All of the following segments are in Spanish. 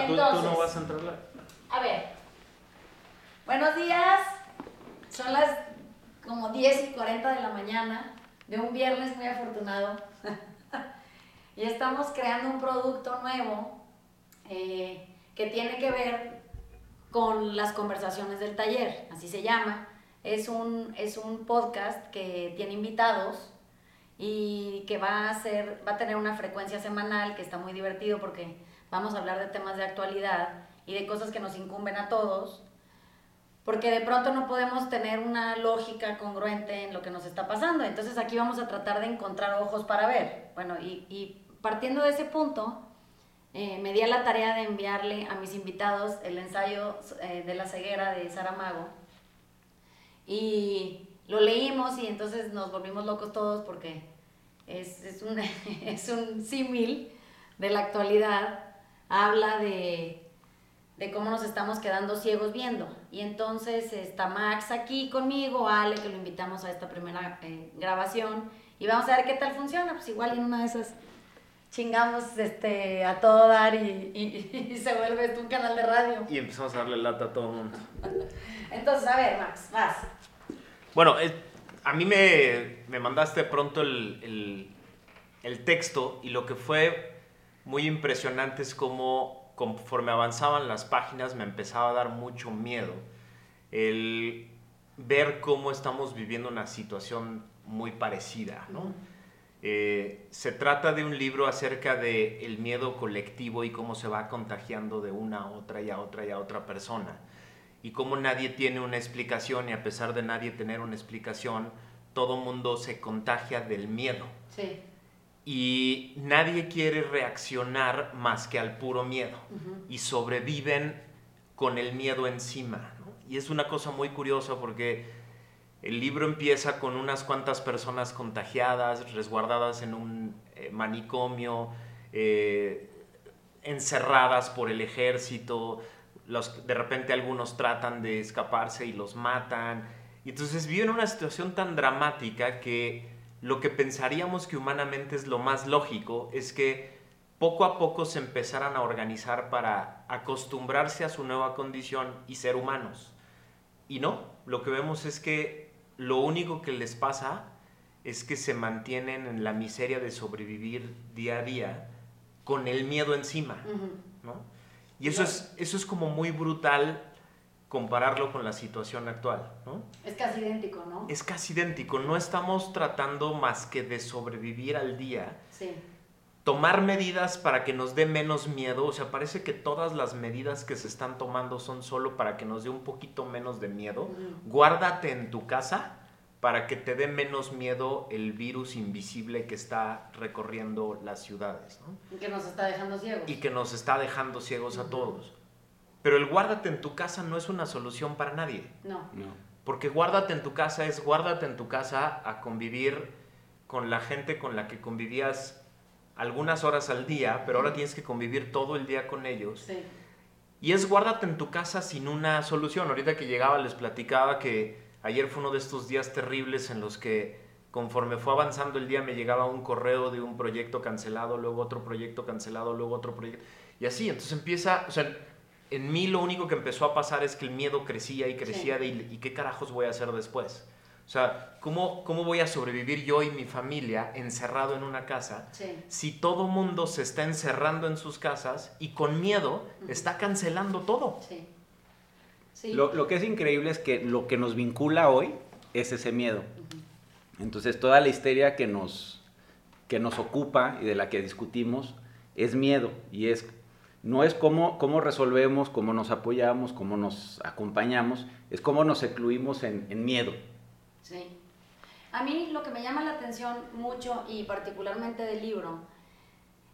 Ah, ¿tú, tú no vas a entrar. A ver. Buenos días. Son las como 10 y 40 de la mañana de un viernes muy afortunado. y estamos creando un producto nuevo eh, que tiene que ver con las conversaciones del taller, así se llama. Es un, es un podcast que tiene invitados y que va a, ser, va a tener una frecuencia semanal que está muy divertido porque vamos a hablar de temas de actualidad y de cosas que nos incumben a todos, porque de pronto no podemos tener una lógica congruente en lo que nos está pasando. Entonces aquí vamos a tratar de encontrar ojos para ver. Bueno, y, partiendo de ese punto, eh, me di a la tarea de enviarle a mis invitados el ensayo eh, de la ceguera de Saramago. Y lo leímos y entonces nos volvimos locos todos porque es, es un, es un símil de la actualidad. Habla de, de cómo nos estamos quedando ciegos viendo. Y entonces está Max aquí conmigo, Ale, que lo invitamos a esta primera eh, grabación. Y vamos a ver qué tal funciona. Pues igual en una de esas chingamos este, a todo dar y, se vuelve esto un canal de radio. Y empezamos a darle lata a todo el mundo. Entonces, a ver, Max, vas. Bueno, a mí me, me mandaste pronto el, el, el, texto y lo que fue muy impresionante es cómo conforme avanzaban las páginas me empezaba a dar mucho miedo el ver cómo estamos viviendo una situación muy parecida, ¿no? Eh, se trata de un libro acerca de el miedo colectivo y cómo se va contagiando de una a otra y a otra y a otra persona. Y cómo nadie tiene una explicación y a pesar de nadie tener una explicación, todo mundo se contagia del miedo. Sí. Y nadie quiere reaccionar más que al puro miedo. Y sobreviven con el miedo encima. Y es una cosa muy curiosa porque el libro empieza con unas cuantas personas contagiadas, resguardadas en un eh, manicomio, eh, encerradas por el ejército. Los, de repente algunos tratan de escaparse y los matan. Y entonces viven una situación tan dramática que lo que pensaríamos que humanamente es lo más lógico es que poco a poco se empezaran a organizar para acostumbrarse a su nueva condición y ser humanos. Y no, lo que vemos es que lo único que les pasa es que se mantienen en la miseria de sobrevivir día a día con el miedo encima, ¿no? Y eso es, eso es como muy brutal compararlo con la situación actual, ¿no? Es casi idéntico, ¿no? Es casi idéntico. No estamos tratando más que de sobrevivir al día. Sí tomar medidas para que nos dé menos miedo, o sea, parece que todas las medidas que se están tomando son solo para que nos dé un poquito menos de miedo. Guárdate en tu casa para que te dé menos miedo el virus invisible que está recorriendo las ciudades. Y que nos está dejando ciegos. Y que nos está dejando ciegos a todos. Pero el guárdate en tu casa no es una solución para nadie. No. No. Porque guárdate en tu casa es guárdate en tu casa a convivir con la gente con la que convivías algunas horas al día, pero ahora tienes que convivir todo el día con ellos. Sí. Y es guárdate en tu casa sin una solución. Ahorita que llegaba les platicaba que ayer fue uno de estos días terribles en los que conforme fue avanzando el día me llegaba un correo de un proyecto cancelado, luego otro proyecto cancelado, luego otro proyecto. Y así, entonces empieza, o sea, en mí lo único que empezó a pasar es que el miedo crecía y crecía de, ¿y qué carajos voy a hacer después? O sea, ¿cómo, ¿cómo voy a sobrevivir yo y mi familia encerrado en una casa si todo mundo se está encerrando en sus casas y con miedo está cancelando todo? Sí. Sí. Lo, lo, que es increíble es que lo que nos vincula hoy es ese miedo. Entonces, toda la histeria que nos, que nos ocupa y de la que discutimos es miedo y es no es cómo, cómo resolvemos, cómo nos apoyamos, cómo nos acompañamos, es cómo nos excluimos en, en miedo. Sí. A mí lo que me llama la atención mucho y particularmente del libro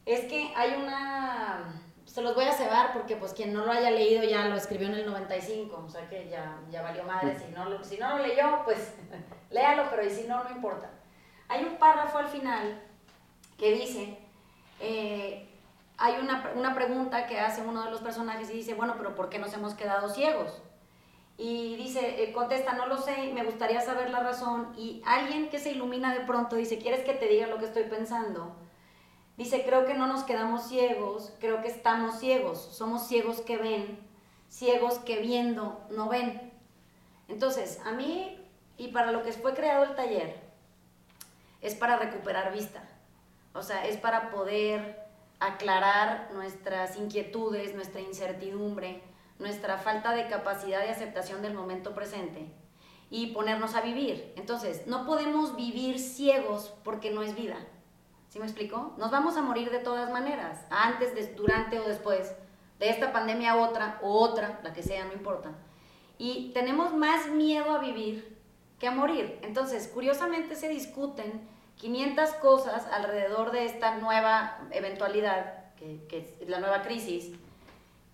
es que hay una... Se los voy a cebar porque pues quien no lo haya leído ya lo escribió en el 95, o sea que ya, ya valió madre. Si no, lo, si no lo leyó, pues léalo, pero y si no, no importa. Hay un párrafo al final que dice, eh, hay una, una pregunta que hace uno de los personajes y dice, bueno, pero ¿por qué nos hemos quedado ciegos? y dice, eh, contesta, no lo sé, me gustaría saber la razón. Y alguien que se ilumina de pronto dice, ¿quieres que te diga lo que estoy pensando? Dice, creo que no nos quedamos ciegos, creo que estamos ciegos, somos ciegos que ven, ciegos que viendo no ven. Entonces, a mí y para lo que fue creado el taller, es para recuperar vista. O sea, es para poder aclarar nuestras inquietudes, nuestra incertidumbre, nuestra falta de capacidad de aceptación del momento presente y ponernos a vivir. Entonces, no podemos vivir ciegos porque no es vida. ¿Sí me explico? Nos vamos a morir de todas maneras, antes, durante o después, de esta pandemia a otra, o otra, la que sea, no importa. Y tenemos más miedo a vivir que a morir. Entonces, curiosamente se discuten 500 cosas alrededor de esta nueva eventualidad, que, que es la nueva crisis,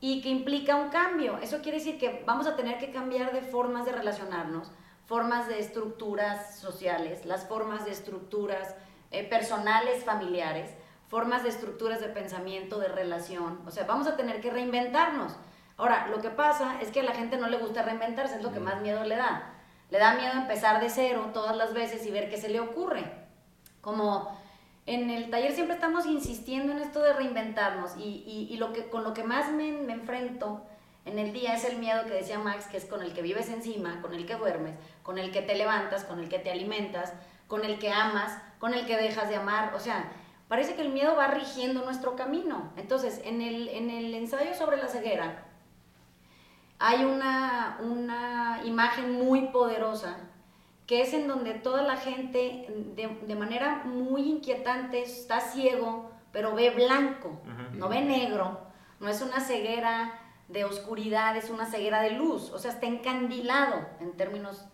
y que implica un cambio. Eso quiere decir que vamos a tener que cambiar de formas de relacionarnos, formas de estructuras sociales, las formas de estructuras eh, personales, familiares, formas de estructuras de pensamiento, de relación. O sea, vamos a tener que reinventarnos. Ahora, lo que pasa es que a la gente no le gusta reinventarse, es lo que más miedo le da. Le da miedo empezar de cero todas las veces y ver qué se le ocurre. Como en el taller siempre estamos insistiendo en esto de reinventarnos y, y, lo que, con lo que más me, me, enfrento en el día es el miedo que decía Max, que es con el que vives encima, con el que duermes, con el que te levantas, con el que te alimentas, con el que amas, con el que dejas de amar. O sea, parece que el miedo va rigiendo nuestro camino. Entonces, en el, en el ensayo sobre la ceguera hay una, una imagen muy poderosa que es en donde toda la gente de, manera muy inquietante está ciego, pero ve blanco, no ve negro, no es una ceguera de oscuridad, es una ceguera de luz, o sea, está encandilado en términos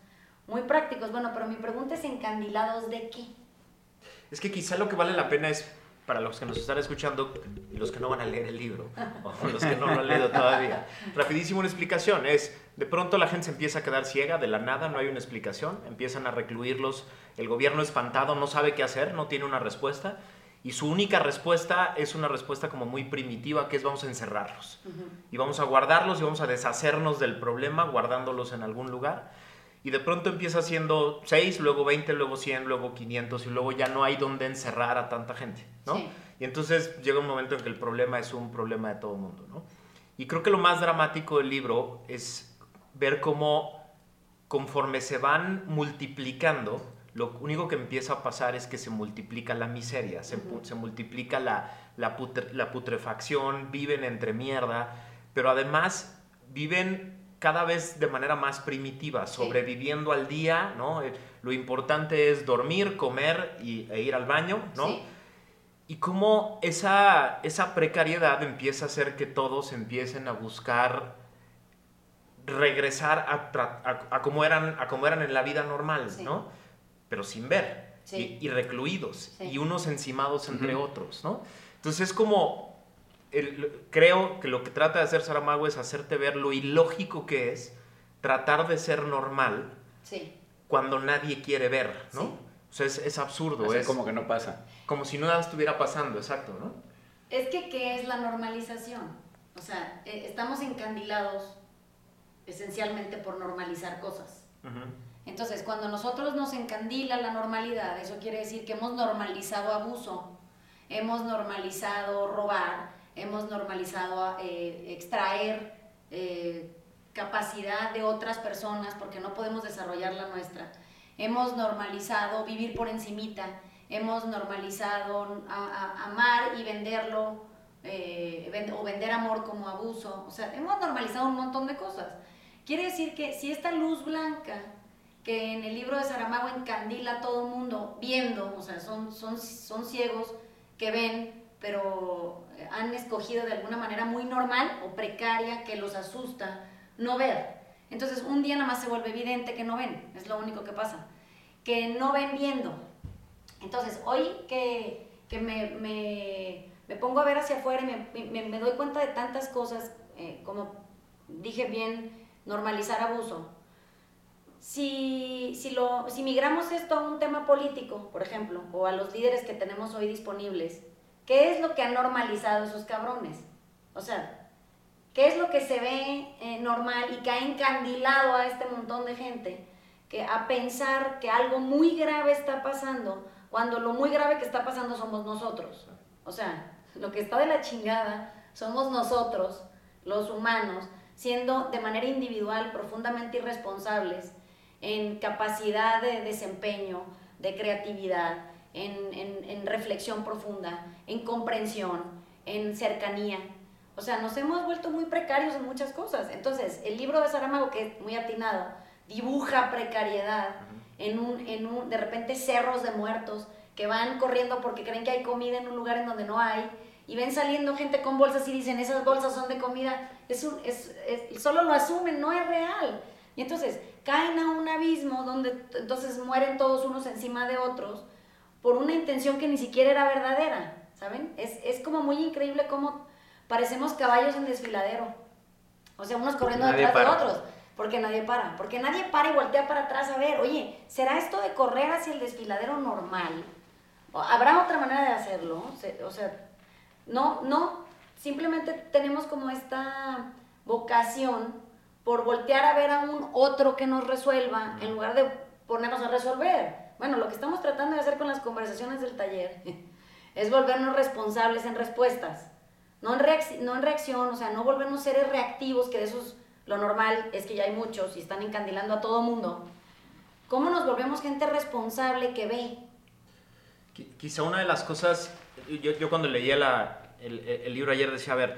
muy prácticos. Bueno, pero mi pregunta es encandilados de qué? Es que quizá lo que vale la pena es para los que nos están escuchando los que no van a leer el libro, o los que no lo han leído todavía. Rapidísimo una explicación, es, de pronto la gente se empieza a quedar ciega, de la nada no hay una explicación, empiezan a recluirlos, el gobierno espantado no sabe qué hacer, no tiene una respuesta, y su única respuesta es una respuesta como muy primitiva, que es vamos a encerrarlos, y vamos a guardarlos y vamos a deshacernos del problema guardándolos en algún lugar y de pronto empieza siendo 6, luego 20, luego 100, luego 500 y luego ya no hay donde encerrar a tanta gente, ¿no? Y entonces llega un momento en que el problema es un problema de todo el mundo, ¿no? Y creo que lo más dramático del libro es ver cómo conforme se van multiplicando, lo único que empieza a pasar es que se multiplica la miseria, se, se multiplica la, la, la putrefacción, viven entre mierda, pero además viven cada vez de manera más primitiva, sobreviviendo al día, ¿no? Eh, lo importante es dormir, comer y, e ir al baño, ¿no? Y cómo esa, esa precariedad empieza a hacer que todos empiecen a buscar regresar a, a, como, eran, a como eran en la vida normal, ¿no? Pero sin ver, y, recluidos, y unos encimados entre otros, ¿no? Entonces es como creo que lo que trata de hacer Saramago es hacerte ver lo ilógico que es tratar de ser normal cuando nadie quiere ver, ¿no? O sea, es, absurdo. es como que no pasa. Como si nada estuviera pasando, exacto, ¿no? Es que, ¿qué es la normalización? O sea, e, estamos encandilados esencialmente por normalizar cosas. Entonces, cuando nosotros nos encandila la normalidad, eso quiere decir que hemos normalizado abuso, hemos normalizado robar, hemos normalizado eh, extraer eh, capacidad de otras personas porque no podemos desarrollar la nuestra. Hemos normalizado vivir por encimita, hemos normalizado amar y venderlo eh, o vender amor como abuso. O sea, hemos normalizado un montón de cosas. Quiere decir que si esta luz blanca que en el libro de Saramago encandila a todo mundo viendo, o sea, son, son, son ciegos que ven, pero han escogido de alguna manera muy normal o precaria que los asusta no ver. Entonces un día nada más se vuelve evidente que no ven, es lo único que pasa, que no ven viendo. Entonces hoy que, que me, me, me, pongo a ver hacia afuera y me, me, doy cuenta de tantas cosas, eh, como dije bien, normalizar abuso. Si, si, lo, si migramos esto a un tema político, por ejemplo, o a los líderes que tenemos hoy disponibles, ¿Qué es lo que han normalizado esos cabrones? O sea, ¿qué es lo que se ve eh, normal y que ha encandilado a este montón de gente que a pensar que algo muy grave está pasando cuando lo muy grave que está pasando somos nosotros? O sea, lo que está de la chingada somos nosotros, los humanos, siendo de manera individual profundamente irresponsables en capacidad de desempeño, de creatividad, en, en, reflexión profunda, en comprensión, en cercanía. O sea, nos hemos vuelto muy precarios en muchas cosas. Entonces, el libro de Saramago, que es muy atinado, dibuja precariedad en un, en un, de repente, cerros de muertos que van corriendo porque creen que hay comida en un lugar en donde no hay, y ven saliendo gente con bolsas y dicen, esas bolsas son de comida, es, un, es, es solo lo asumen, no es real. Y entonces caen a un abismo donde entonces mueren todos unos encima de otros por una intención que ni siquiera era verdadera, ¿saben? Es, es como muy increíble cómo parecemos caballos en desfiladero. O sea, unos corriendo detrás de otros, porque nadie para, porque nadie para y voltea para atrás a ver, oye, ¿será esto de correr hacia el desfiladero normal? ¿Habrá otra manera de hacerlo? O sea, no, no, simplemente tenemos como esta vocación por voltear a ver a un otro que nos resuelva en lugar de ponernos a resolver. Bueno, lo que estamos tratando de hacer con las conversaciones del taller es volvernos responsables en respuestas, no en, no en reacción, o sea, no volvernos seres reactivos, que de eso es lo normal, es que ya hay muchos y están encandilando a todo mundo. ¿Cómo nos volvemos gente responsable que ve? Quizá una de las cosas yo, cuando leía el, libro ayer decía, a ver,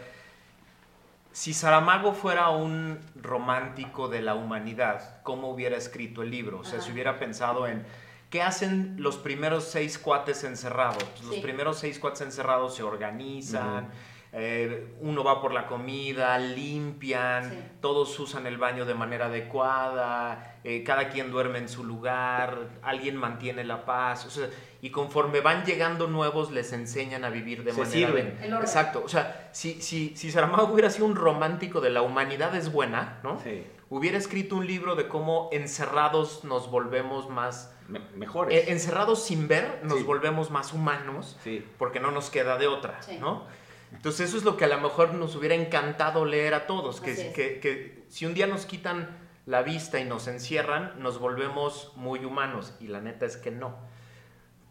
si Saramago fuera un romántico de la humanidad, ¿cómo hubiera escrito el libro? O sea, si hubiera pensado en qué hacen los primeros seis cuates encerrados. Pues los primeros seis cuates encerrados se organizan. Eh, uno va por la comida, limpian, todos usan el baño de manera adecuada, eh, cada quien duerme en su lugar, alguien mantiene la paz, o sea, y conforme van llegando nuevos les enseñan a vivir de Se manera... Sirven. Exacto, o sea, si, si, si Saramago hubiera sido un romántico de la humanidad es buena, ¿no? Sí. Hubiera escrito un libro de cómo encerrados nos volvemos más... mejores. Eh, encerrados sin ver nos volvemos más humanos, sí. porque no nos queda de otra, ¿no? Entonces eso es lo que a lo mejor nos hubiera encantado leer a todos, que, que, que, si un día nos quitan la vista y nos encierran, nos volvemos muy humanos y la neta es que no.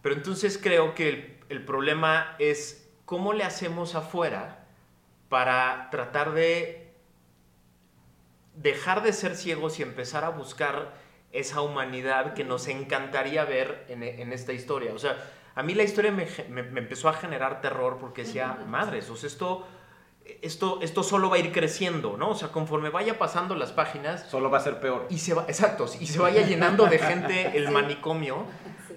Pero entonces creo que el, el problema es cómo le hacemos afuera para tratar de dejar de ser ciegos y empezar a buscar esa humanidad que nos encantaría ver en, en esta historia. O sea, a mí la historia me, empezó a generar terror porque decía, madres, o sea, esto, esto, esto solo va a ir creciendo, ¿no? O sea, conforme vaya pasando las páginas... Solo va a ser peor. Y se va, exacto, y se vaya llenando de gente el manicomio,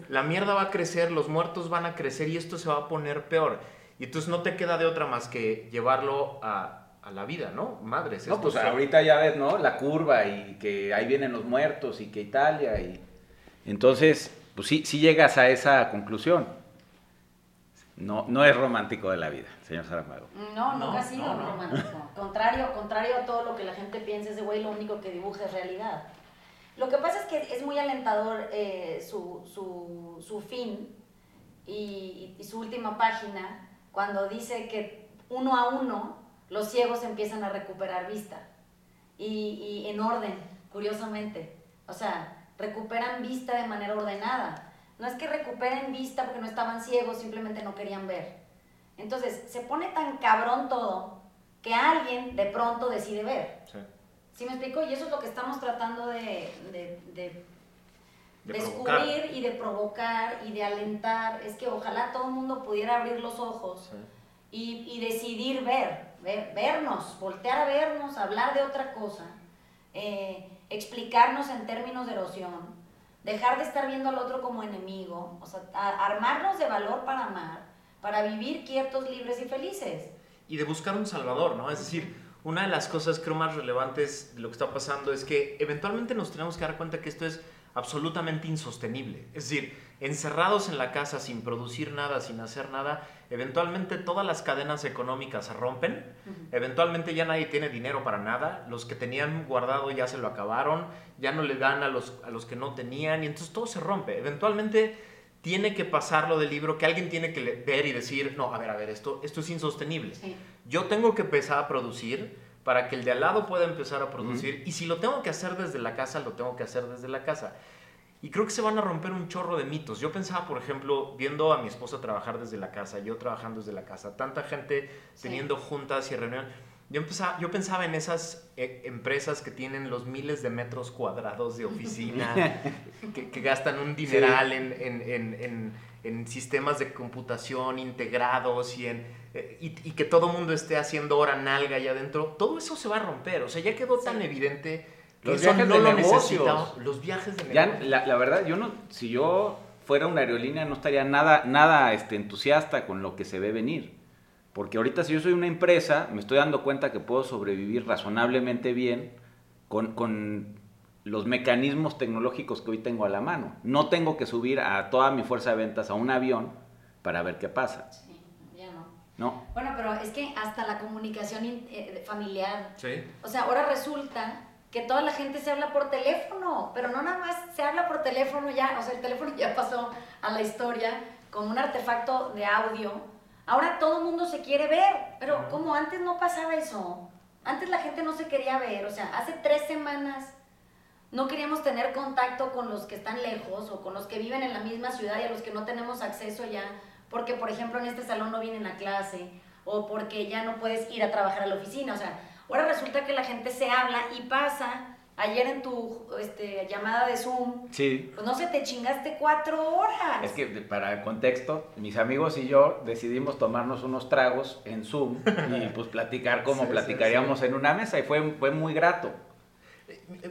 la mierda va a crecer, los muertos van a crecer y esto se va a poner peor. Y entonces no te queda de otra más que llevarlo a, la vida, ¿no? Madres. No, pues ahorita ya ves, ¿no? La curva y que ahí vienen los muertos y que Italia y... Entonces, pues sí, sí llegas a esa conclusión. No, no es romántico de la vida, señor Saramago. No, nunca ha sido romántico. contrario, contrario a todo lo que la gente piensa, ese güey lo único que dibuja es realidad. Lo que pasa es que es muy alentador eh, su, su, su, fin y, y, su última página, cuando dice que uno a uno los ciegos empiezan a recuperar vista. Y, y en orden, curiosamente. O sea, recuperan vista de manera ordenada. No es que recuperen vista porque no estaban ciegos, simplemente no querían ver. Entonces, se pone tan cabrón todo que alguien de pronto decide ver. Sí. me explico? Y eso es lo que estamos tratando de, de, descubrir y de provocar y de alentar. Es que ojalá todo el mundo pudiera abrir los ojos y, y, decidir ver, ver, vernos, voltear a vernos, hablar de otra cosa. Eh, explicarnos en términos de erosión, dejar de estar viendo al otro como enemigo, o sea, armarnos de valor para amar, para vivir quietos, libres y felices. Y de buscar un salvador, ¿no? Es decir, una de las cosas creo más relevantes de lo que está pasando es que eventualmente nos tenemos que dar cuenta que esto es absolutamente insostenible. Es decir, encerrados en la casa sin producir nada, sin hacer nada, eventualmente todas las cadenas económicas se rompen, eventualmente ya nadie tiene dinero para nada, los que tenían guardado ya se lo acabaron, ya no le dan a los, a los que no tenían y entonces todo se rompe. Eventualmente tiene que pasar lo del libro, que alguien tiene que ver y decir, no, a ver, a ver, esto, esto es insostenible. Yo tengo que empezar a producir para que el de al lado pueda empezar a producir. Y si lo tengo que hacer desde la casa, lo tengo que hacer desde la casa. Y creo que se van a romper un chorro de mitos. Yo pensaba, por ejemplo, viendo a mi esposa trabajar desde la casa, yo trabajando desde la casa, tanta gente teniendo juntas y reuniones. Yo, empezaba, yo pensaba en esas eh, empresas que tienen los miles de metros cuadrados de oficina, que, gastan un dineral en, en, en, en, sistemas de computación integrados y, en, eh, y, que todo el mundo esté haciendo hora nalga allá adentro. Todo eso se va a romper. O sea, ya quedó tan evidente los viajes de negocios. Los viajes de ya, la, la, verdad, yo no, si yo fuera una aerolínea no estaría nada, nada este, entusiasta con lo que se ve venir. Porque ahorita si yo soy una empresa, me estoy dando cuenta que puedo sobrevivir razonablemente bien con, con los mecanismos tecnológicos que hoy tengo a la mano. No tengo que subir a toda mi fuerza de ventas a un avión para ver qué pasa. Sí, ya no. No. Bueno, pero es que hasta la comunicación eh, familiar. Sí. O sea, ahora resulta que toda la gente se habla por teléfono, pero no nada más se habla por teléfono ya, o sea, el teléfono ya pasó a la historia como un artefacto de audio. Ahora todo el mundo se quiere ver, pero como antes no pasaba eso. Antes la gente no se quería ver, o sea, hace tres semanas no queríamos tener contacto con los que están lejos o con los que viven en la misma ciudad y a los que no tenemos acceso ya, porque por ejemplo en este salón no vienen a clase o porque ya no puedes ir a trabajar a la oficina, o sea, Ahora resulta que la gente se habla y pasa. Ayer en tu este, llamada de Zoom, sí. pues no se te chingaste cuatro horas. Es que para el contexto, mis amigos y yo decidimos tomarnos unos tragos en Zoom y pues platicar como platicaríamos en una mesa y fue, fue muy grato.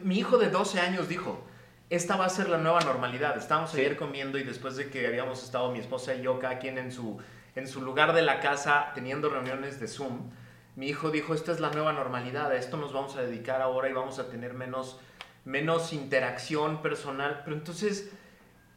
Mi hijo de 12 años dijo, esta va a ser la nueva normalidad. Estábamos ayer comiendo y después de que habíamos estado mi esposa y yo, cada quien en su, en su lugar de la casa, teniendo reuniones de Zoom, mi hijo dijo, esta es la nueva normalidad, a esto nos vamos a dedicar ahora y vamos a tener menos, menos interacción personal. Pero entonces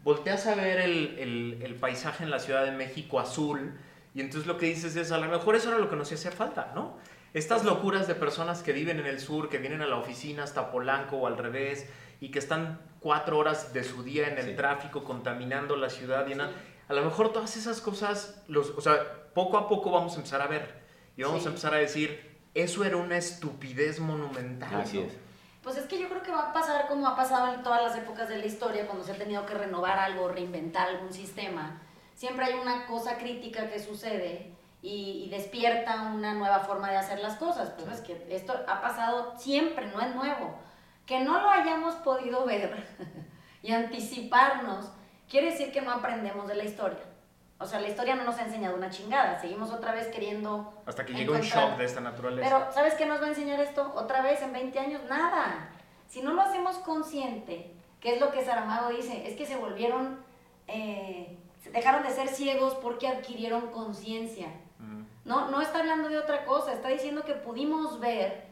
volteas a ver el, el, paisaje en la Ciudad de México azul y entonces lo que dices es, a lo mejor eso era lo que nos hacía falta, ¿no? Estas locuras de personas que viven en el sur, que vienen a la oficina hasta Polanco o al revés y que están cuatro horas de su día en el tráfico contaminando la ciudad. Y a lo mejor todas esas cosas, los, o sea, poco a poco vamos a empezar a ver y vamos a empezar a decir, eso era una estupidez monumental. Así es. Pues es que yo creo que va a pasar como ha pasado en todas las épocas de la historia, cuando se ha tenido que renovar algo, reinventar algún sistema. Siempre hay una cosa crítica que sucede y, despierta una nueva forma de hacer las cosas. Pues es que esto ha pasado siempre, no es nuevo. Que no lo hayamos podido ver y anticiparnos, quiere decir que no aprendemos de la historia. O sea, la historia no nos ha enseñado una chingada. Seguimos otra vez queriendo. Hasta que llegó un shock de esta naturaleza. Pero, ¿sabes qué nos va a enseñar esto? Otra vez en 20 años, nada. Si no lo hacemos consciente, que es lo que Saramago dice, es que se volvieron. Eh, dejaron de ser ciegos porque adquirieron conciencia. No, no está hablando de otra cosa, está diciendo que pudimos ver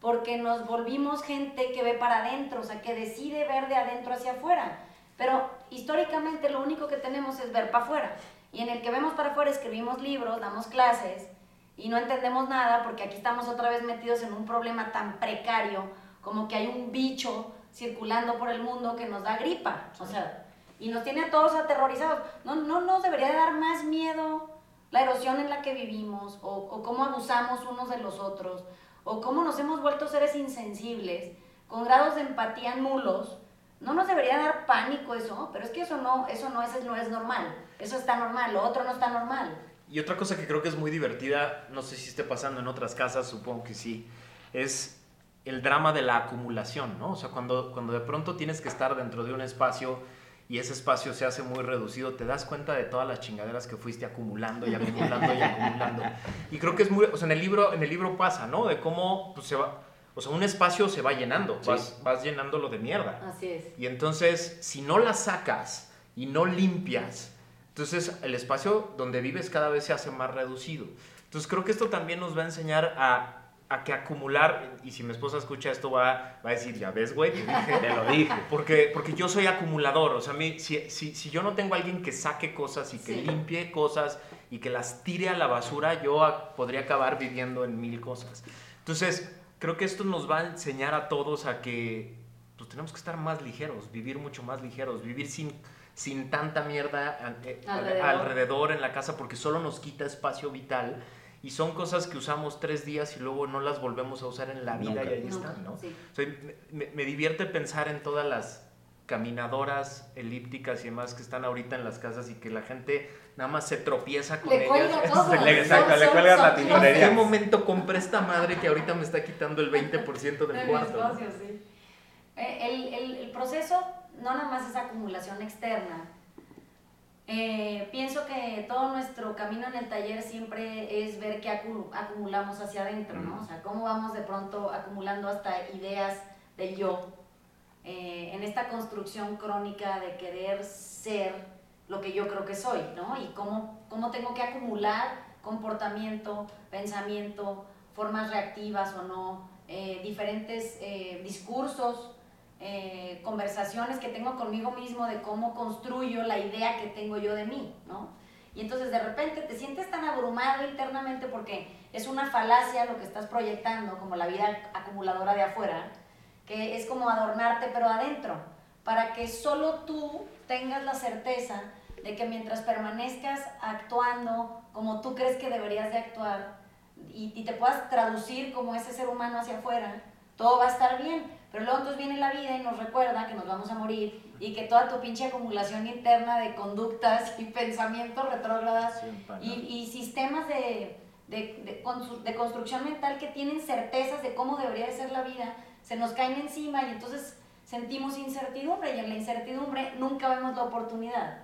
porque nos volvimos gente que ve para adentro, o sea, que decide ver de adentro hacia afuera. Pero históricamente lo único que tenemos es ver para afuera y en el que vemos para afuera escribimos libros, damos clases y no entendemos nada porque aquí estamos otra vez metidos en un problema tan precario como que hay un bicho circulando por el mundo que nos da gripa, o sea, y nos tiene a todos aterrorizados. No, no nos debería dar más miedo la erosión en la que vivimos o, cómo abusamos unos de los otros o cómo nos hemos vuelto seres insensibles con grados de empatía nulos no nos debería dar pánico eso, pero es que eso no, eso no, es, no es normal. Eso está normal, lo otro no está normal. Y otra cosa que creo que es muy divertida, no sé si esté pasando en otras casas, supongo que sí, es el drama de la acumulación, ¿no? O sea, cuando, cuando de pronto tienes que estar dentro de un espacio y ese espacio se hace muy reducido, te das cuenta de todas las chingaderas que fuiste acumulando y acumulando y acumulando. Y creo que es muy, o sea, en el libro, en el libro pasa, ¿no? De cómo pues, se va o sea, un espacio se va llenando, vas, vas llenándolo de mierda. Así es. Y entonces, si no la sacas y no limpias, entonces el espacio donde vives cada vez se hace más reducido. Entonces creo que esto también nos va a enseñar a, a que acumular, y si mi esposa escucha esto va, va a decir, ya ves, güey, te, dije, te lo dije. Porque, porque yo soy acumulador, o sea, mí, si, si, si, yo no tengo a alguien que saque cosas y que limpie cosas y que las tire a la basura, yo podría acabar viviendo en mil cosas. Entonces, creo que esto nos va a enseñar a todos a que pues, tenemos que estar más ligeros, vivir mucho más ligeros, vivir sin, sin tanta mierda eh, alrededor. en la casa porque solo nos quita espacio vital y son cosas que usamos tres días y luego no las volvemos a usar en la vida y ahí están, ¿no? me, divierte pensar en todas las caminadoras elípticas y demás que están ahorita en las casas y que la gente nada más se tropieza con le ellas. Todo. exacto, le cuelga la tintorería. ¿En qué momento compré esta madre que ahorita me está quitando el 20% del cuarto? sí. Eh, el, el, el, proceso no nada más es acumulación externa. Eh, pienso que todo nuestro camino en el taller siempre es ver qué acumulamos hacia adentro, ¿no? O sea, cómo vamos de pronto acumulando hasta ideas del yo, eh, en esta construcción crónica de querer ser lo que yo creo que soy, ¿no? Y cómo, cómo tengo que acumular comportamiento, pensamiento, formas reactivas o no, eh, diferentes eh, discursos, conversaciones que tengo conmigo mismo de cómo construyo la idea que tengo yo de mí, ¿no? Y entonces de repente te sientes tan abrumado internamente porque es una falacia lo que estás proyectando como la vida acumuladora de afuera, que es como adornarte pero adentro, para que solo tú tengas la certeza de que mientras permanezcas actuando como tú crees que deberías de actuar y, y, te puedas traducir como ese ser humano hacia afuera, todo va a estar bien. Pero luego entonces viene la vida y nos recuerda que nos vamos a morir y que toda tu pinche acumulación interna de conductas y pensamientos retrógradas y, y, sistemas de, de, de, de construcción mental que tienen certezas de cómo debería de ser la vida, se nos caen encima y entonces sentimos incertidumbre y en la incertidumbre nunca vemos la oportunidad.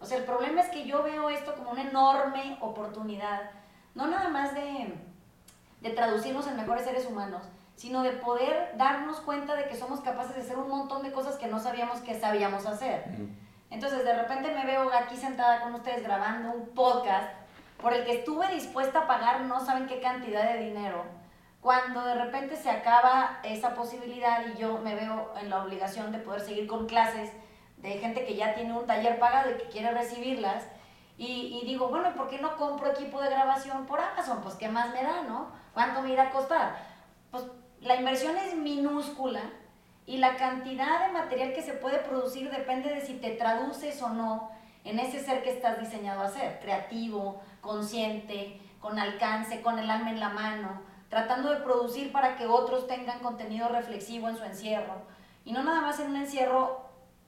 O sea, el problema es que yo veo esto como una enorme oportunidad, no nada más de, de traducirnos en mejores seres humanos, sino de poder darnos cuenta de que somos capaces de hacer un montón de cosas que no sabíamos que sabíamos hacer. Entonces, de repente me veo aquí sentada con ustedes grabando un podcast por el que estuve dispuesta a pagar no saben qué cantidad de dinero cuando de repente se acaba esa posibilidad y yo me veo en la obligación de poder seguir con clases de gente que ya tiene un taller pagado y que quiere recibirlas, y, y digo, bueno, ¿por qué no compro equipo de grabación por Amazon? Pues, ¿qué más me da, no? ¿Cuánto me irá a costar? Pues, la inversión es minúscula y la cantidad de material que se puede producir depende de si te traduces o no en ese ser que estás diseñado a ser, creativo, consciente, con alcance, con el alma en la mano, tratando de producir para que otros tengan contenido reflexivo en su encierro. Y no nada más en un encierro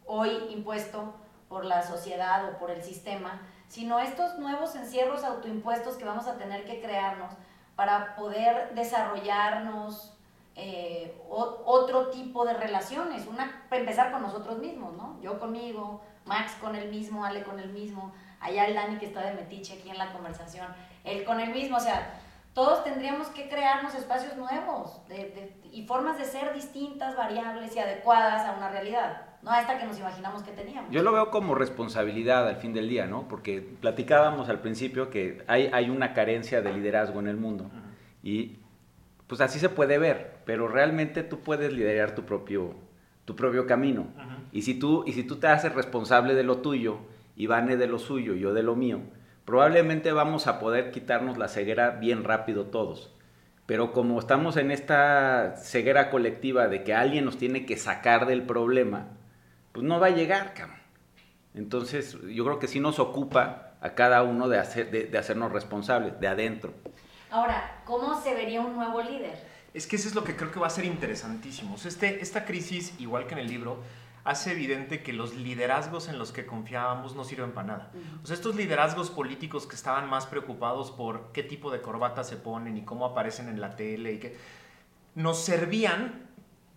hoy impuesto por la sociedad o por el sistema, sino estos nuevos encierros autoimpuestos que vamos a tener que crearnos para poder desarrollarnos eh, otro tipo de relaciones. Una, para empezar con nosotros mismos, ¿no? Yo conmigo, Max con el mismo, Ale con el mismo, allá el Dani que está de metiche aquí en la conversación, él con el mismo, o sea, todos tendríamos que crearnos espacios nuevos y formas de ser distintas, variables y adecuadas a una realidad, no a esta que nos imaginamos que teníamos. Yo lo veo como responsabilidad al fin del día, ¿no? Porque platicábamos al principio que hay, hay una carencia de liderazgo en el mundo y pues así se puede ver, pero realmente tú puedes liderar tu propio, tu propio camino. Y, si tú, y si tú te haces responsable de lo tuyo, y Vane de lo suyo, yo de lo mío, probablemente vamos a poder quitarnos la ceguera bien rápido todos. Pero como estamos en esta ceguera colectiva de que alguien nos tiene que sacar del problema, pues no va a llegar, cabrón. Entonces, yo creo que sí nos ocupa a cada uno de, hacer, de, hacernos responsables, de adentro. Ahora, ¿cómo se vería un nuevo líder? Es que eso es lo que creo que va a ser interesantísimo. Este, esta crisis, igual que en el libro, hace evidente que los liderazgos en los que confiábamos no sirven para nada. O sea, estos liderazgos políticos que estaban más preocupados por qué tipo de corbata se ponen y cómo aparecen en la tele y que nos servían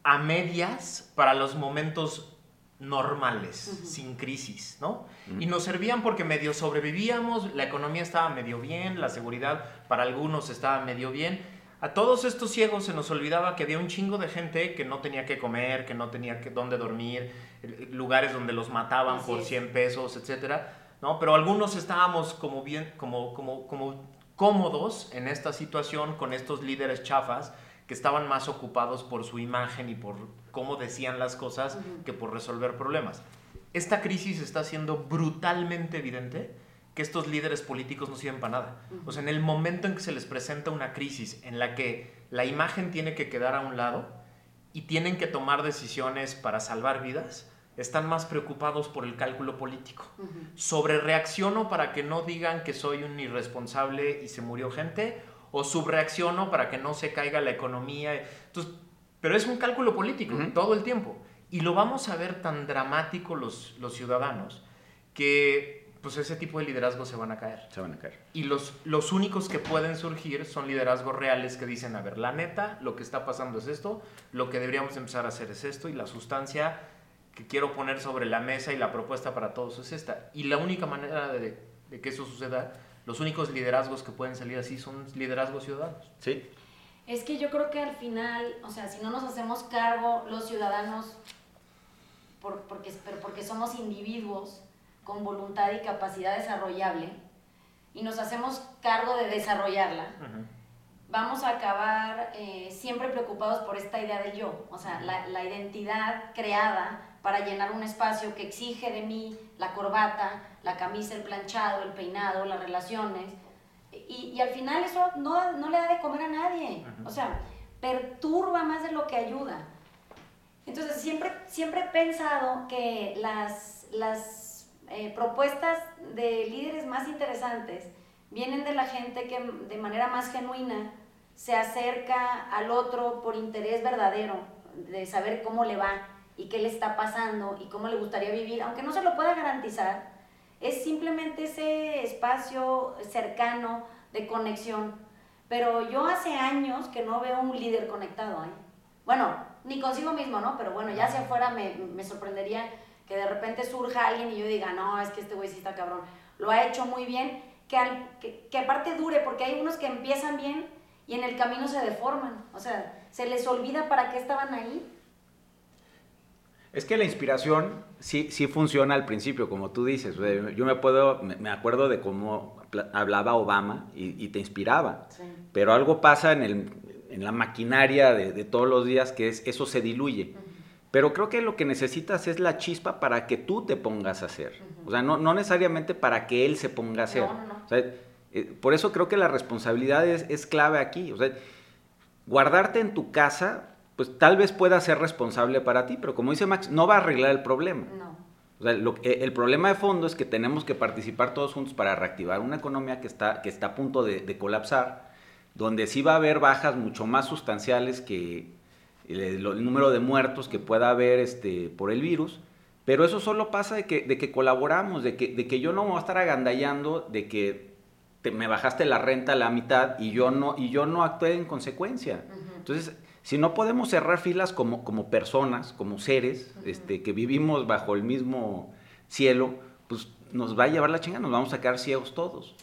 a medias para los momentos normales, sin crisis, ¿no? Y nos servían porque medio sobrevivíamos, la economía estaba medio bien, la seguridad para algunos estaba medio bien, a todos estos ciegos se nos olvidaba que había un chingo de gente que no tenía que comer, que no tenía que, dónde dormir, lugares donde los mataban por 100 pesos, etc. ¿no? Pero algunos estábamos como bien, como, como, como cómodos en esta situación con estos líderes chafas que estaban más ocupados por su imagen y por cómo decían las cosas que por resolver problemas. Esta crisis está siendo brutalmente evidente que estos líderes políticos no sirven para nada. O sea, en el momento en que se les presenta una crisis en la que la imagen tiene que quedar a un lado y tienen que tomar decisiones para salvar vidas, están más preocupados por el cálculo político. Sobre reacciono para que no digan que soy un irresponsable y se murió gente, o subreacciono para que no se caiga la economía. Entonces, pero es un cálculo político todo el tiempo. Y lo vamos a ver tan dramático los, los ciudadanos que pues ese tipo de liderazgos se van a caer. Se van a caer. Y los, los únicos que pueden surgir son liderazgos reales que dicen, a ver, la neta, lo que está pasando es esto, lo que deberíamos empezar a hacer es esto, y la sustancia que quiero poner sobre la mesa y la propuesta para todos es esta. Y la única manera de, de que eso suceda, los únicos liderazgos que pueden salir así son liderazgos ciudadanos. Sí. Es que yo creo que al final, o sea, si no nos hacemos cargo los ciudadanos, por, porque, pero porque somos individuos, con voluntad y capacidad desarrollable y nos hacemos cargo de desarrollarla, vamos a acabar eh, siempre preocupados por esta idea del yo, o sea, la, la, identidad creada para llenar un espacio que exige de mí la corbata, la camisa, el planchado, el peinado, las relaciones, y, y al final eso no, no, le da de comer a nadie, o sea, perturba más de lo que ayuda. Entonces, siempre, siempre he pensado que las, las eh, propuestas de líderes más interesantes vienen de la gente que de manera más genuina se acerca al otro por interés verdadero, de saber cómo le va y qué le está pasando y cómo le gustaría vivir, aunque no se lo pueda garantizar, es simplemente ese espacio cercano de conexión. Pero yo hace años que no veo un líder conectado. ¿eh? Bueno, ni consigo mismo, ¿no? Pero bueno, ya hacia afuera me, me sorprendería que de repente surja alguien y yo diga, no, es que este güey sí está cabrón, lo ha hecho muy bien, que, que, que, aparte dure, porque hay unos que empiezan bien y en el camino se deforman, o sea, se les olvida para qué estaban ahí. Es que la inspiración sí, sí funciona al principio, como tú dices. Yo me puedo, me acuerdo de cómo hablaba Obama y, te inspiraba. Pero algo pasa en, el, en la maquinaria de, de, todos los días que es, eso se diluye. Pero creo que lo que necesitas es la chispa para que tú te pongas a hacer. O sea, no, no, necesariamente para que él se ponga a hacer. O sea, eh, por eso creo que la responsabilidad es, es, clave aquí. O sea, guardarte en tu casa, pues tal vez pueda ser responsable para ti, pero como dice Max, no va a arreglar el problema. No. O sea, lo, eh, el problema de fondo es que tenemos que participar todos juntos para reactivar una economía que está, que está a punto de, de colapsar, donde sí va a haber bajas mucho más sustanciales que, el, número de muertos que pueda haber este, por el virus, pero eso solo pasa de que, de que colaboramos, de que, de que yo no me voy a estar agandallando, de que te, me bajaste la renta a la mitad y yo no, y yo no actué en consecuencia. Entonces, si no podemos cerrar filas como, como personas, como seres, este, que vivimos bajo el mismo cielo, pues nos va a llevar la chinga, nos vamos a quedar ciegos todos.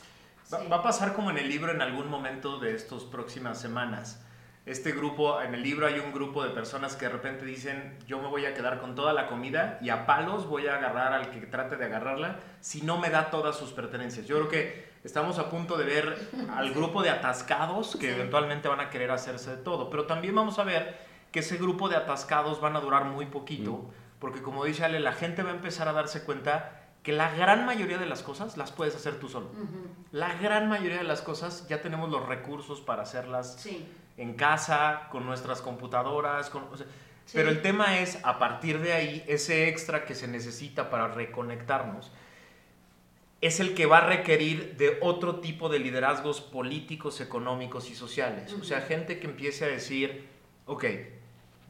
Va, a pasar como en el libro en algún momento de estas próximas semanas este grupo, en el libro hay un grupo de personas que de repente dicen, yo me voy a quedar con toda la comida y a palos voy a agarrar al que trate de agarrarla si no me da todas sus pertenencias. Yo creo que estamos a punto de ver al grupo de atascados que eventualmente van a querer hacerse de todo, pero también vamos a ver que ese grupo de atascados van a durar muy poquito, mm. porque como dice Ale, la gente va a empezar a darse cuenta que la gran mayoría de las cosas las puedes hacer tú solo. La gran mayoría de las cosas ya tenemos los recursos para hacerlas. Sí en casa, con nuestras computadoras, con, pero el tema es, a partir de ahí, ese extra que se necesita para reconectarnos, es el que va a requerir de otro tipo de liderazgos políticos, económicos y sociales. O sea, gente que empiece a decir, ok,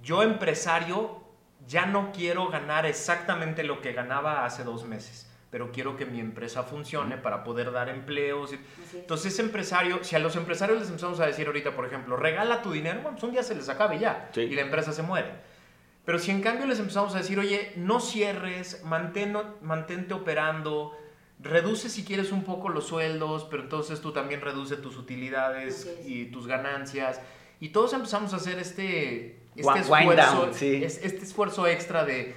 yo empresario ya no quiero ganar exactamente lo que ganaba hace dos meses pero quiero que mi empresa funcione para poder dar empleos. Entonces, ese empresario, si a los empresarios les empezamos a decir ahorita, por ejemplo, regala tu dinero, bueno, pues un día se les acabe ya y la empresa se muere. Pero si en cambio les empezamos a decir, oye, no cierres, mantén, mantente operando, reduce si quieres un poco los sueldos, pero entonces tú también reduce tus utilidades y tus ganancias. Y todos empezamos a hacer este, este, esfuerzo, este esfuerzo extra de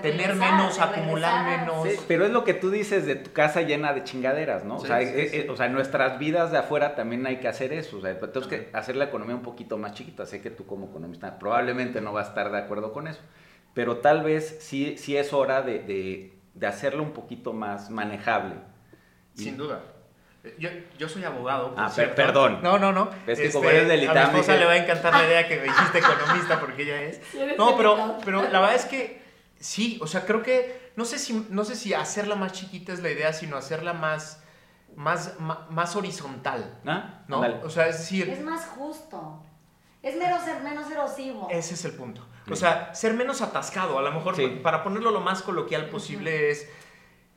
tener menos, acumular menos. pero es lo que tú dices de tu casa llena de chingaderas, ¿no? o, sea, eh, eh, o sea, nuestras vidas de afuera también hay que hacer eso. O sea, tenemos que hacer la economía un poquito más chiquita. Sé que tú como economista probablemente no vas a estar de acuerdo con eso. Pero tal vez sí, sí es hora de, de, de hacerlo un poquito más manejable. Sin duda. Yo, yo, soy abogado. ah, perdón. No, no, no. Es que como eres del A mi esposa le va a encantar la idea que me dijiste economista porque ella es. No, pero, pero la verdad es que Sí, o sea, creo que, no sé si, no sé si hacerla más chiquita es la idea, sino hacerla más, más, más, horizontal. ¿Ah? ¿No? O sea, es decir... Es más justo. Es menos, menos erosivo. Ese es el punto. O sea, ser menos atascado. A lo mejor, para ponerlo lo más coloquial posible, es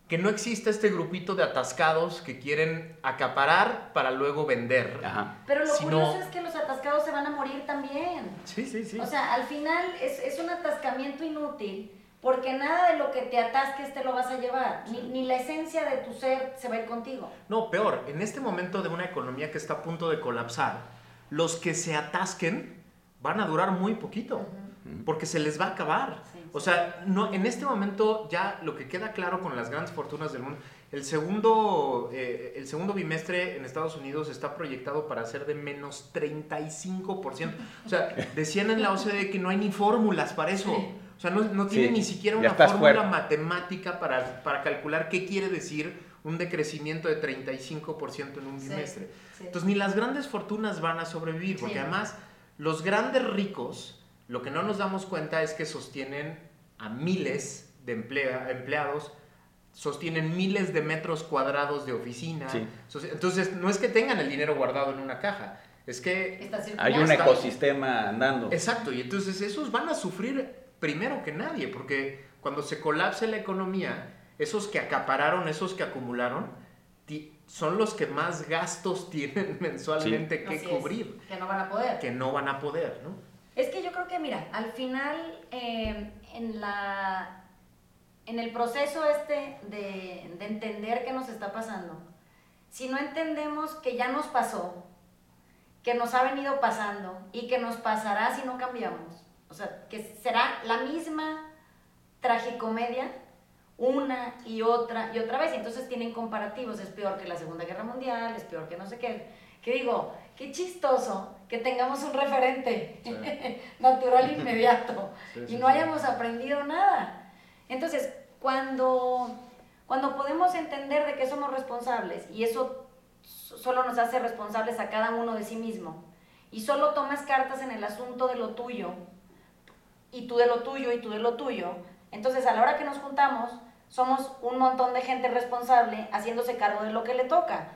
que no exista este grupito de atascados que quieren acaparar para luego vender. Pero lo curioso es que los atascados se van a morir también. Sí, sí, sí. O sea, al final es, es un atascamiento inútil porque nada de lo que te atasques te lo vas a llevar, ni, ni, la esencia de tu ser se va a ir contigo. No, peor, en este momento de una economía que está a punto de colapsar, los que se atasquen van a durar muy poquito, porque se les va a acabar. O sea, no, en este momento ya lo que queda claro con las grandes fortunas del mundo, el segundo, eh, el segundo bimestre en Estados Unidos está proyectado para ser de menos 35%. O sea, decían en la OCDE que no hay ni fórmulas para eso. O sea, no, no tiene ni siquiera una fórmula matemática para, para calcular qué quiere decir un decrecimiento de 35% en un bimestre. Entonces, ni las grandes fortunas van a sobrevivir, porque además los grandes ricos, lo que no nos damos cuenta es que sostienen a miles de empleados, sostienen miles de metros cuadrados de oficina. Entonces, no es que tengan el dinero guardado en una caja, es que... Hay un ecosistema andando. Exacto, y entonces esos van a sufrir primero que nadie, porque cuando se colapse la economía, esos que acapararon, esos que acumularon, son los que más gastos tienen mensualmente que cubrir. que no van a poder. Que no van a poder, ¿no? Es que yo creo que, mira, al final, eh, en, la, en el proceso este de, de entender qué nos está pasando, si no entendemos que ya nos pasó, que nos ha venido pasando y que nos pasará si no cambiamos, o sea, que será la misma tragicomedia una y otra y otra vez. Entonces tienen comparativos, es peor que la Segunda Guerra Mundial, es peor que no sé qué. Que digo, qué chistoso que tengamos un referente natural inmediato y no hayamos aprendido nada. Entonces, cuando, cuando podemos entender de que somos responsables y eso solo nos hace responsables a cada uno de sí mismo y solo tomas cartas en el asunto de lo tuyo y tú de lo tuyo y tú de lo tuyo, entonces a la hora que nos juntamos somos un montón de gente responsable haciéndose cargo de lo que le toca.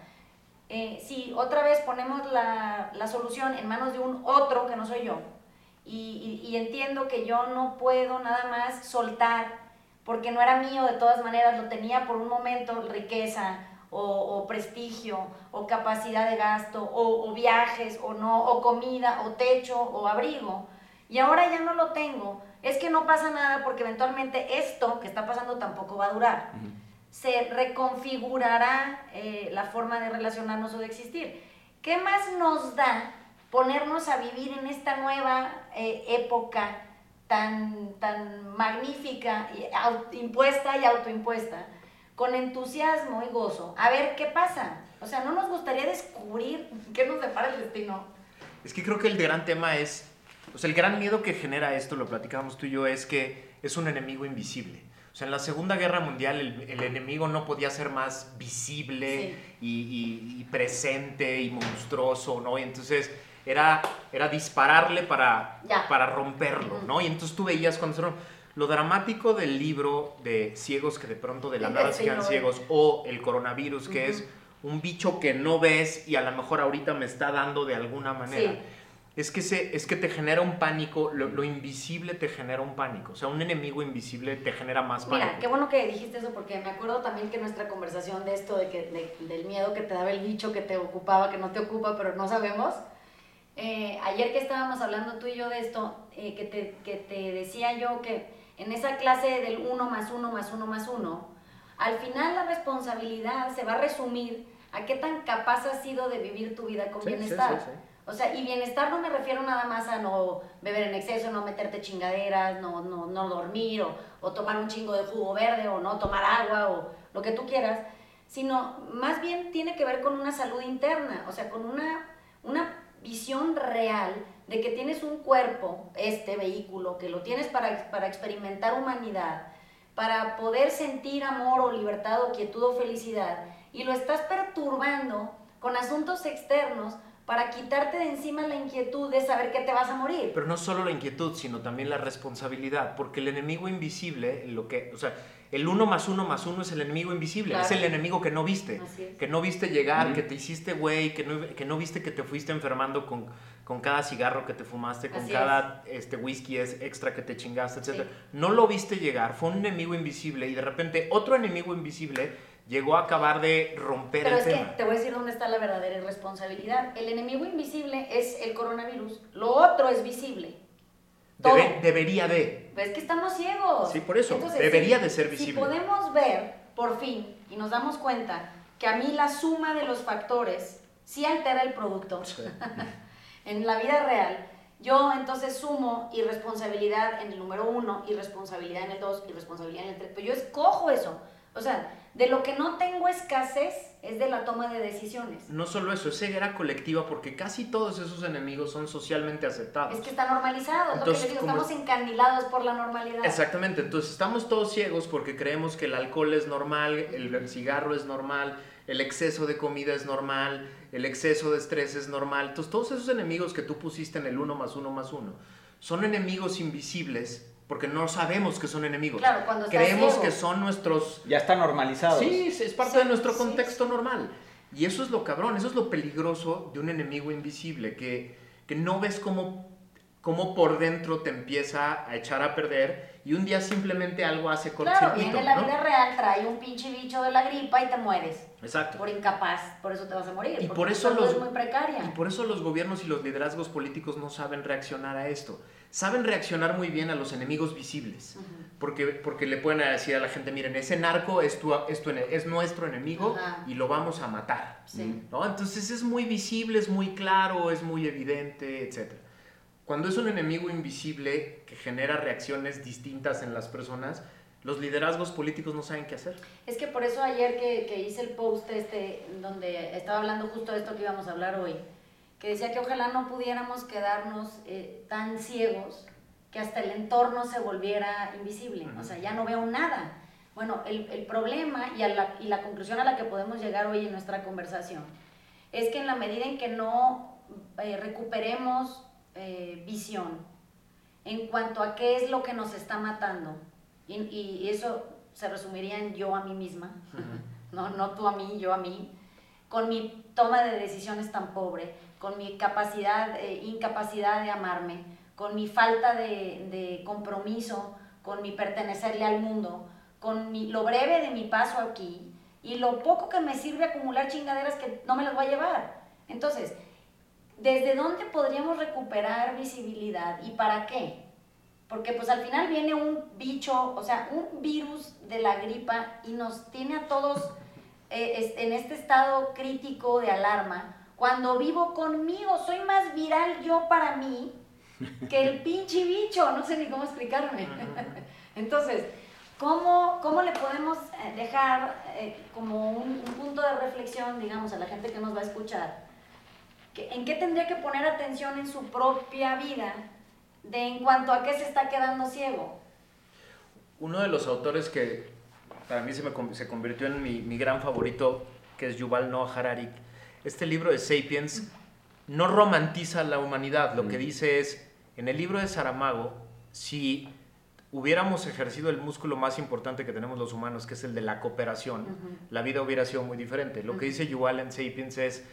Eh, si otra vez ponemos la, la, solución en manos de un otro que no soy yo, y, entiendo que yo no puedo nada más soltar, porque no era mío de todas maneras, lo tenía por un momento, riqueza, o, o prestigio, o capacidad de gasto, o, o viajes, o no, o comida, o techo, o abrigo, y ahora ya no lo tengo, es que no pasa nada porque eventualmente esto que está pasando tampoco va a durar. Se reconfigurará eh, la forma de relacionarnos o de existir. ¿Qué más nos da ponernos a vivir en esta nueva eh, época tan, tan magnífica, y impuesta y autoimpuesta, con entusiasmo y gozo? A ver qué pasa. O sea, ¿no nos gustaría descubrir qué nos depara el destino? Es que creo que el gran tema es o sea, el gran miedo que genera esto, lo platicábamos tú y yo, es que es un enemigo invisible. O sea, en la Segunda Guerra Mundial el, enemigo no podía ser más visible y, presente y monstruoso, ¿no? Y entonces era, era dispararle para, para romperlo, ¿no? Y entonces tú veías cuando Lo dramático del libro de ciegos que de pronto de la nada se quedan ciegos o el coronavirus, que es un bicho que no ves y a lo mejor ahorita me está dando de alguna manera es que, se, es que te genera un pánico, lo, invisible te genera un pánico, o sea, un enemigo invisible te genera más pánico. Mira, qué bueno que dijiste eso, porque me acuerdo también que nuestra conversación de esto, de que, del miedo que te daba el bicho, que te ocupaba, que no te ocupa, pero no sabemos. Eh, ayer que estábamos hablando tú y yo de esto, eh, que, te, que te decía yo que en esa clase del 1 más 1 más 1 más 1, al final la responsabilidad se va a resumir a qué tan capaz has sido de vivir tu vida con bienestar. Sí, sí, o sea, y bienestar no me refiero nada más a no beber en exceso, no meterte chingaderas, no, no, no dormir o, o, tomar un chingo de jugo verde o no tomar agua o lo que tú quieras, sino más bien tiene que ver con una salud interna, o sea, con una, una visión real de que tienes un cuerpo, este vehículo, que lo tienes para, para experimentar humanidad, para poder sentir amor o libertad o quietud o felicidad, y lo estás perturbando con asuntos externos para quitarte de encima la inquietud de saber que te vas a morir. Pero no solo la inquietud, sino también la responsabilidad, porque el enemigo invisible, lo que, o sea, el uno más uno más uno es el enemigo invisible, es el enemigo que no viste, que no viste llegar, que te hiciste güey, que no, que no viste que te fuiste enfermando con, con cada cigarro que te fumaste, con cada este, whisky extra que te chingaste, etc. No lo viste llegar, fue un enemigo invisible y de repente otro enemigo invisible llegó a acabar de romper Pero el es que te voy a decir dónde está la verdadera irresponsabilidad. El enemigo invisible es el coronavirus, lo otro es visible. debería de. Pues es que estamos ciegos. Sí, por eso, debería de ser visible. Si podemos ver, por fin, y nos damos cuenta que a mí la suma de los factores sí altera el producto. en la vida real, yo entonces sumo irresponsabilidad en el número uno, irresponsabilidad en el dos, irresponsabilidad en el tres. Pero yo escojo eso. O sea, de lo que no tengo escasez es de la toma de decisiones. No solo eso, es ceguera colectiva porque casi todos esos enemigos son socialmente aceptados. Es que está normalizado, entonces, lo que digo, estamos encandilados por la normalidad. Exactamente, entonces estamos todos ciegos porque creemos que el alcohol es normal, el cigarro es normal, el exceso de comida es normal, el exceso de estrés es normal. Entonces, todos esos enemigos que tú pusiste en el uno más uno más uno son enemigos invisibles porque no sabemos que son enemigos. Claro, cuando Creemos que son nuestros... Ya están normalizados. Sí, es parte de nuestro contexto normal. Y eso es lo cabrón, eso es lo peligroso de un enemigo invisible, que, que no ves cómo, cómo por dentro te empieza a echar a perder y un día simplemente algo hace cortocircuito. Claro, viene la vida real, trae un pinche bicho de la gripa y te mueres. Exacto. Por incapaz, por eso te vas a morir. Y por eso los, es muy precaria. Y por eso los gobiernos y los liderazgos políticos no saben reaccionar a esto. Saben reaccionar muy bien a los enemigos visibles. porque, porque le pueden decir a la gente, miren, ese narco es, tu, es, es nuestro enemigo y lo vamos a matar. Sí. ¿no? Entonces es muy visible, es muy claro, es muy evidente, etcétera. Cuando es un enemigo invisible que genera reacciones distintas en las personas, los liderazgos políticos no saben qué hacer. Es que por eso ayer que, hice el post este, donde estaba hablando justo de esto que íbamos a hablar hoy, que decía que ojalá no pudiéramos quedarnos eh, tan ciegos que hasta el entorno se volviera invisible, o sea, ya no veo nada. Bueno, el, el problema y, la, y la conclusión a la que podemos llegar hoy en nuestra conversación es que en la medida en que no eh, recuperemos eh, visión en cuanto a qué es lo que nos está matando. Y, eso se resumiría en yo a mí misma, no, no tú a mí, yo a mí, con mi toma de decisiones tan pobre, con mi capacidad, eh, incapacidad de amarme, con mi falta de, de, compromiso, con mi pertenecerle al mundo, con mi, lo breve de mi paso aquí y lo poco que me sirve acumular chingaderas que no me las voy a llevar. Entonces, ¿desde dónde podríamos recuperar visibilidad y para qué? Porque pues al final viene un bicho, o sea, un virus de la gripa y nos tiene a todos eh, en este estado crítico de alarma. Cuando vivo conmigo, soy más viral yo para mí que el pinche bicho, no sé ni cómo explicarme. Entonces, ¿cómo, ¿cómo le podemos eh, dejar eh, como un punto de reflexión, digamos, a la gente que nos va a escuchar? ¿En qué tendría que poner atención en su propia vida de en cuanto a qué se está quedando ciego? Uno de los autores que para mí se, me, se convirtió en mi, mi, gran favorito, que es Yuval Noah Harari, este libro de Sapiens no romantiza la humanidad, lo que mm. dice es, en el libro de Saramago, si hubiéramos ejercido el músculo más importante que tenemos los humanos, que es el de la cooperación, la vida hubiera sido muy diferente. Lo que dice Yuval en Sapiens es,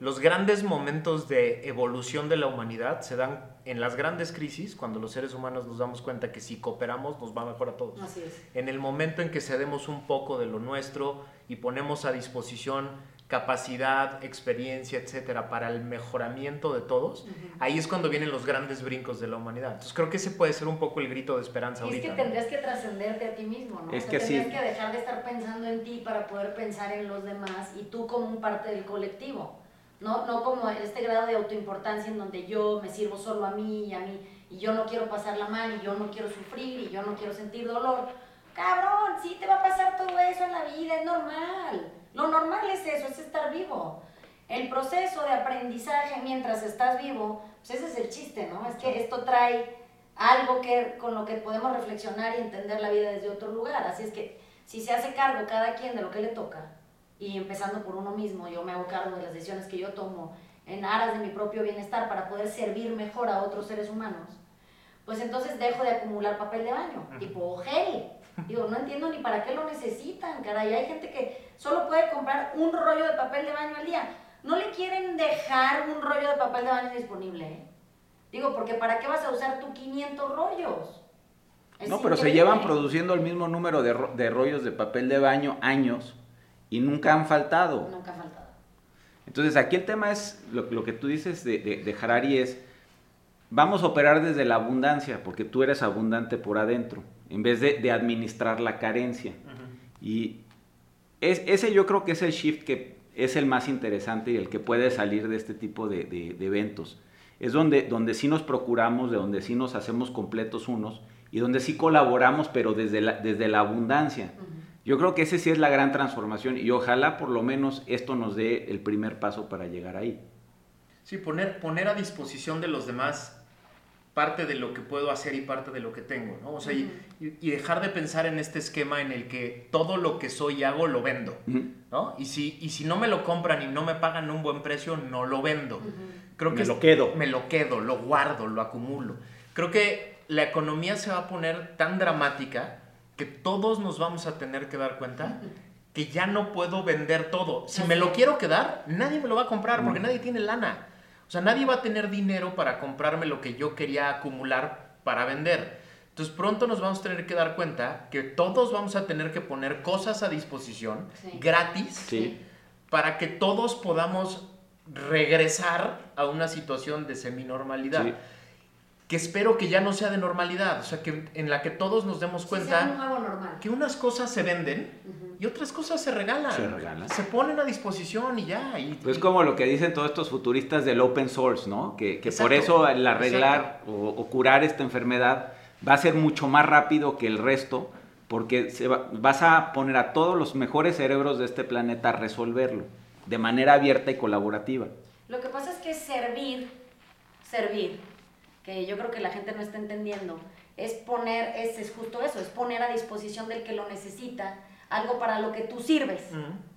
los grandes momentos de evolución de la humanidad se dan en las grandes crisis, cuando los seres humanos nos damos cuenta que si cooperamos nos va mejor a todos. Así es. En el momento en que cedemos un poco de lo nuestro y ponemos a disposición capacidad, experiencia, etcétera, para el mejoramiento de todos, ahí es cuando vienen los grandes brincos de la humanidad. Entonces creo que ese puede ser un poco el grito de esperanza y ahorita. Es que tendrías que trascenderte a ti mismo, ¿no? Es que tendrías que dejar de estar pensando en ti para poder pensar en los demás y tú como un parte del colectivo. ¿No? No como este grado de autoimportancia en donde yo me sirvo solo a mí y a mí, y yo no quiero pasarla mal, y yo no quiero sufrir, y yo no quiero sentir dolor. Cabrón, sí te va a pasar todo eso en la vida, es normal. Lo normal es eso, es estar vivo. El proceso de aprendizaje mientras estás vivo, pues ese es el chiste, ¿no? Es que esto trae algo que, con lo que podemos reflexionar y entender la vida desde otro lugar. Así es que si se hace cargo cada quien de lo que le toca, y empezando por uno mismo, yo me hago cargo de las decisiones que yo tomo en aras de mi propio bienestar para poder servir mejor a otros seres humanos, pues entonces dejo de acumular papel de baño, tipo gel. Digo, no entiendo ni para qué lo necesitan, caray. Hay gente que solo puede comprar un rollo de papel de baño al día. no le quieren dejar un rollo de papel de baño disponible. ¿eh? Digo, porque ¿para qué vas a usar tu 500 rollos? no, pero se llevan produciendo el mismo número de, de, rollos de papel de baño años y nunca han faltado. Nunca han faltado. Entonces aquí el tema es, lo, que tú dices de, de, Harari es, vamos a operar desde la abundancia, porque tú eres abundante por adentro, en vez de, administrar la carencia. Y es, ese yo creo que es el shift que es el más interesante y el que puede salir de este tipo de, de eventos es donde, donde sí nos procuramos, de donde sí nos hacemos completos unos y donde sí colaboramos, pero desde la, desde la abundancia. Yo creo que ese sí es la gran transformación y ojalá por lo menos esto nos dé el primer paso para llegar ahí. Sí, poner, poner a disposición de los demás parte de lo que puedo hacer y parte de lo que tengo, ¿no? O sea, y, dejar de pensar en este esquema en el que todo lo que soy y hago lo vendo, ¿no? Y si, y si no me lo compran y no me pagan un buen precio, no lo vendo. Creo que me lo quedo. Me lo quedo, lo guardo, lo acumulo. Creo que la economía se va a poner tan dramática que todos nos vamos a tener que dar cuenta que ya no puedo vender todo. Si me lo quiero quedar, nadie me lo va a comprar porque nadie tiene lana. O sea, nadie va a tener dinero para comprarme lo que yo quería acumular para vender. Entonces pronto nos vamos a tener que dar cuenta que todos vamos a tener que poner cosas a disposición gratis para que todos podamos regresar a una situación de seminormalidad. Que espero que ya no sea de normalidad, o sea, que en la que todos nos demos cuenta que unas cosas se venden y otras cosas se regalan. Se regalan. Se ponen a disposición y ya. Y, pues como lo que dicen todos estos futuristas del open source, ¿no? Que, por eso el arreglar o, curar esta enfermedad va a ser mucho más rápido que el resto, porque se vas a poner a todos los mejores cerebros de este planeta a resolverlo de manera abierta y colaborativa. Lo que pasa es que servir, servir, que yo creo que la gente no está entendiendo, es poner, es, es justo eso, es poner a disposición del que lo necesita algo para lo que tú sirves.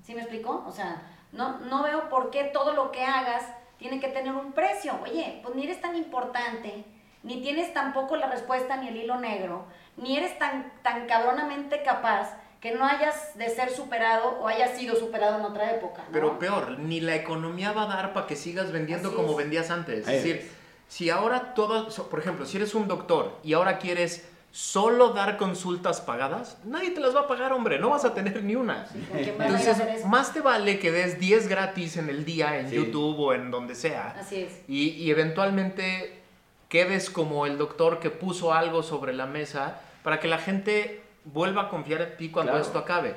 ¿Sí me explicó? O sea, no, no veo por qué todo lo que hagas tiene que tener un precio. Oye, pues ni eres tan importante, ni tienes tampoco la respuesta ni el hilo negro, ni eres tan, tan cabronamente capaz que no hayas de ser superado o hayas sido superado en otra época. Pero peor, ni la economía va a dar para que sigas vendiendo como vendías antes. Es decir, si ahora todo, por ejemplo, si eres un doctor y ahora quieres solo dar consultas pagadas, nadie te las va a pagar, hombre, no vas a tener ni una. Entonces, más te vale que des 10 gratis en el día en YouTube o en donde sea. Así es. Y, y eventualmente quedes como el doctor que puso algo sobre la mesa para que la gente vuelva a confiar en ti cuando esto acabe.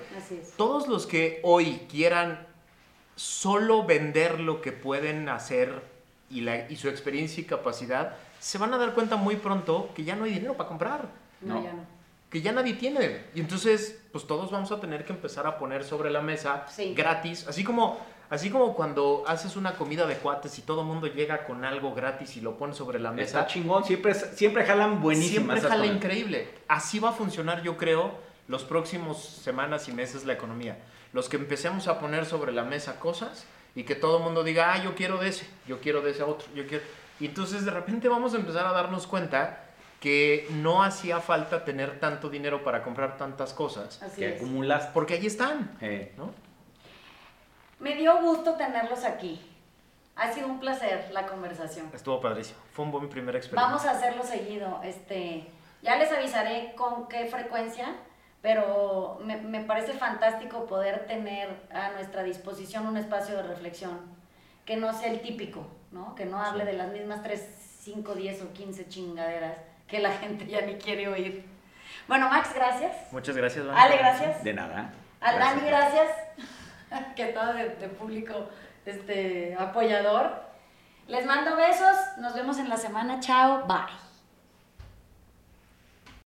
Todos los que hoy quieran solo vender lo que pueden hacer y, la, y su experiencia y capacidad, se van a dar cuenta muy pronto que ya no hay dinero para comprar. No, ya no. Que ya nadie tiene. Y entonces, pues todos vamos a tener que empezar a poner sobre la mesa gratis, así como Así como cuando haces una comida de cuates y todo el mundo llega con algo gratis y lo pone sobre la mesa. Está chingón, siempre, siempre jalan buenísimas. Siempre jala increíble. Así va a funcionar, yo creo, los próximos semanas y meses la economía. Los que empecemos a poner sobre la mesa cosas y que todo el mundo diga, ah, yo quiero de ese, yo quiero de ese otro, yo quiero... Y entonces de repente vamos a empezar a darnos cuenta que no hacía falta tener tanto dinero para comprar tantas cosas. Así que acumulas. Porque ahí están, ¿no? Me dio gusto tenerlos aquí. Ha sido un placer la conversación. Estuvo padrísimo. Fue un buen primer experimento. Vamos a hacerlo seguido. Este, ya les avisaré con qué frecuencia, pero me, me parece fantástico poder tener a nuestra disposición un espacio de reflexión que no sea el típico, ¿no? Que no hable de las mismas 3, 5, 10 o 15 chingaderas que la gente ya ni quiere oír. Bueno, Max, gracias. Muchas gracias, Ale, gracias. De nada. A Dani, gracias. que todo de, público este, apoyador. Les mando besos, nos vemos en la semana, chao, bye.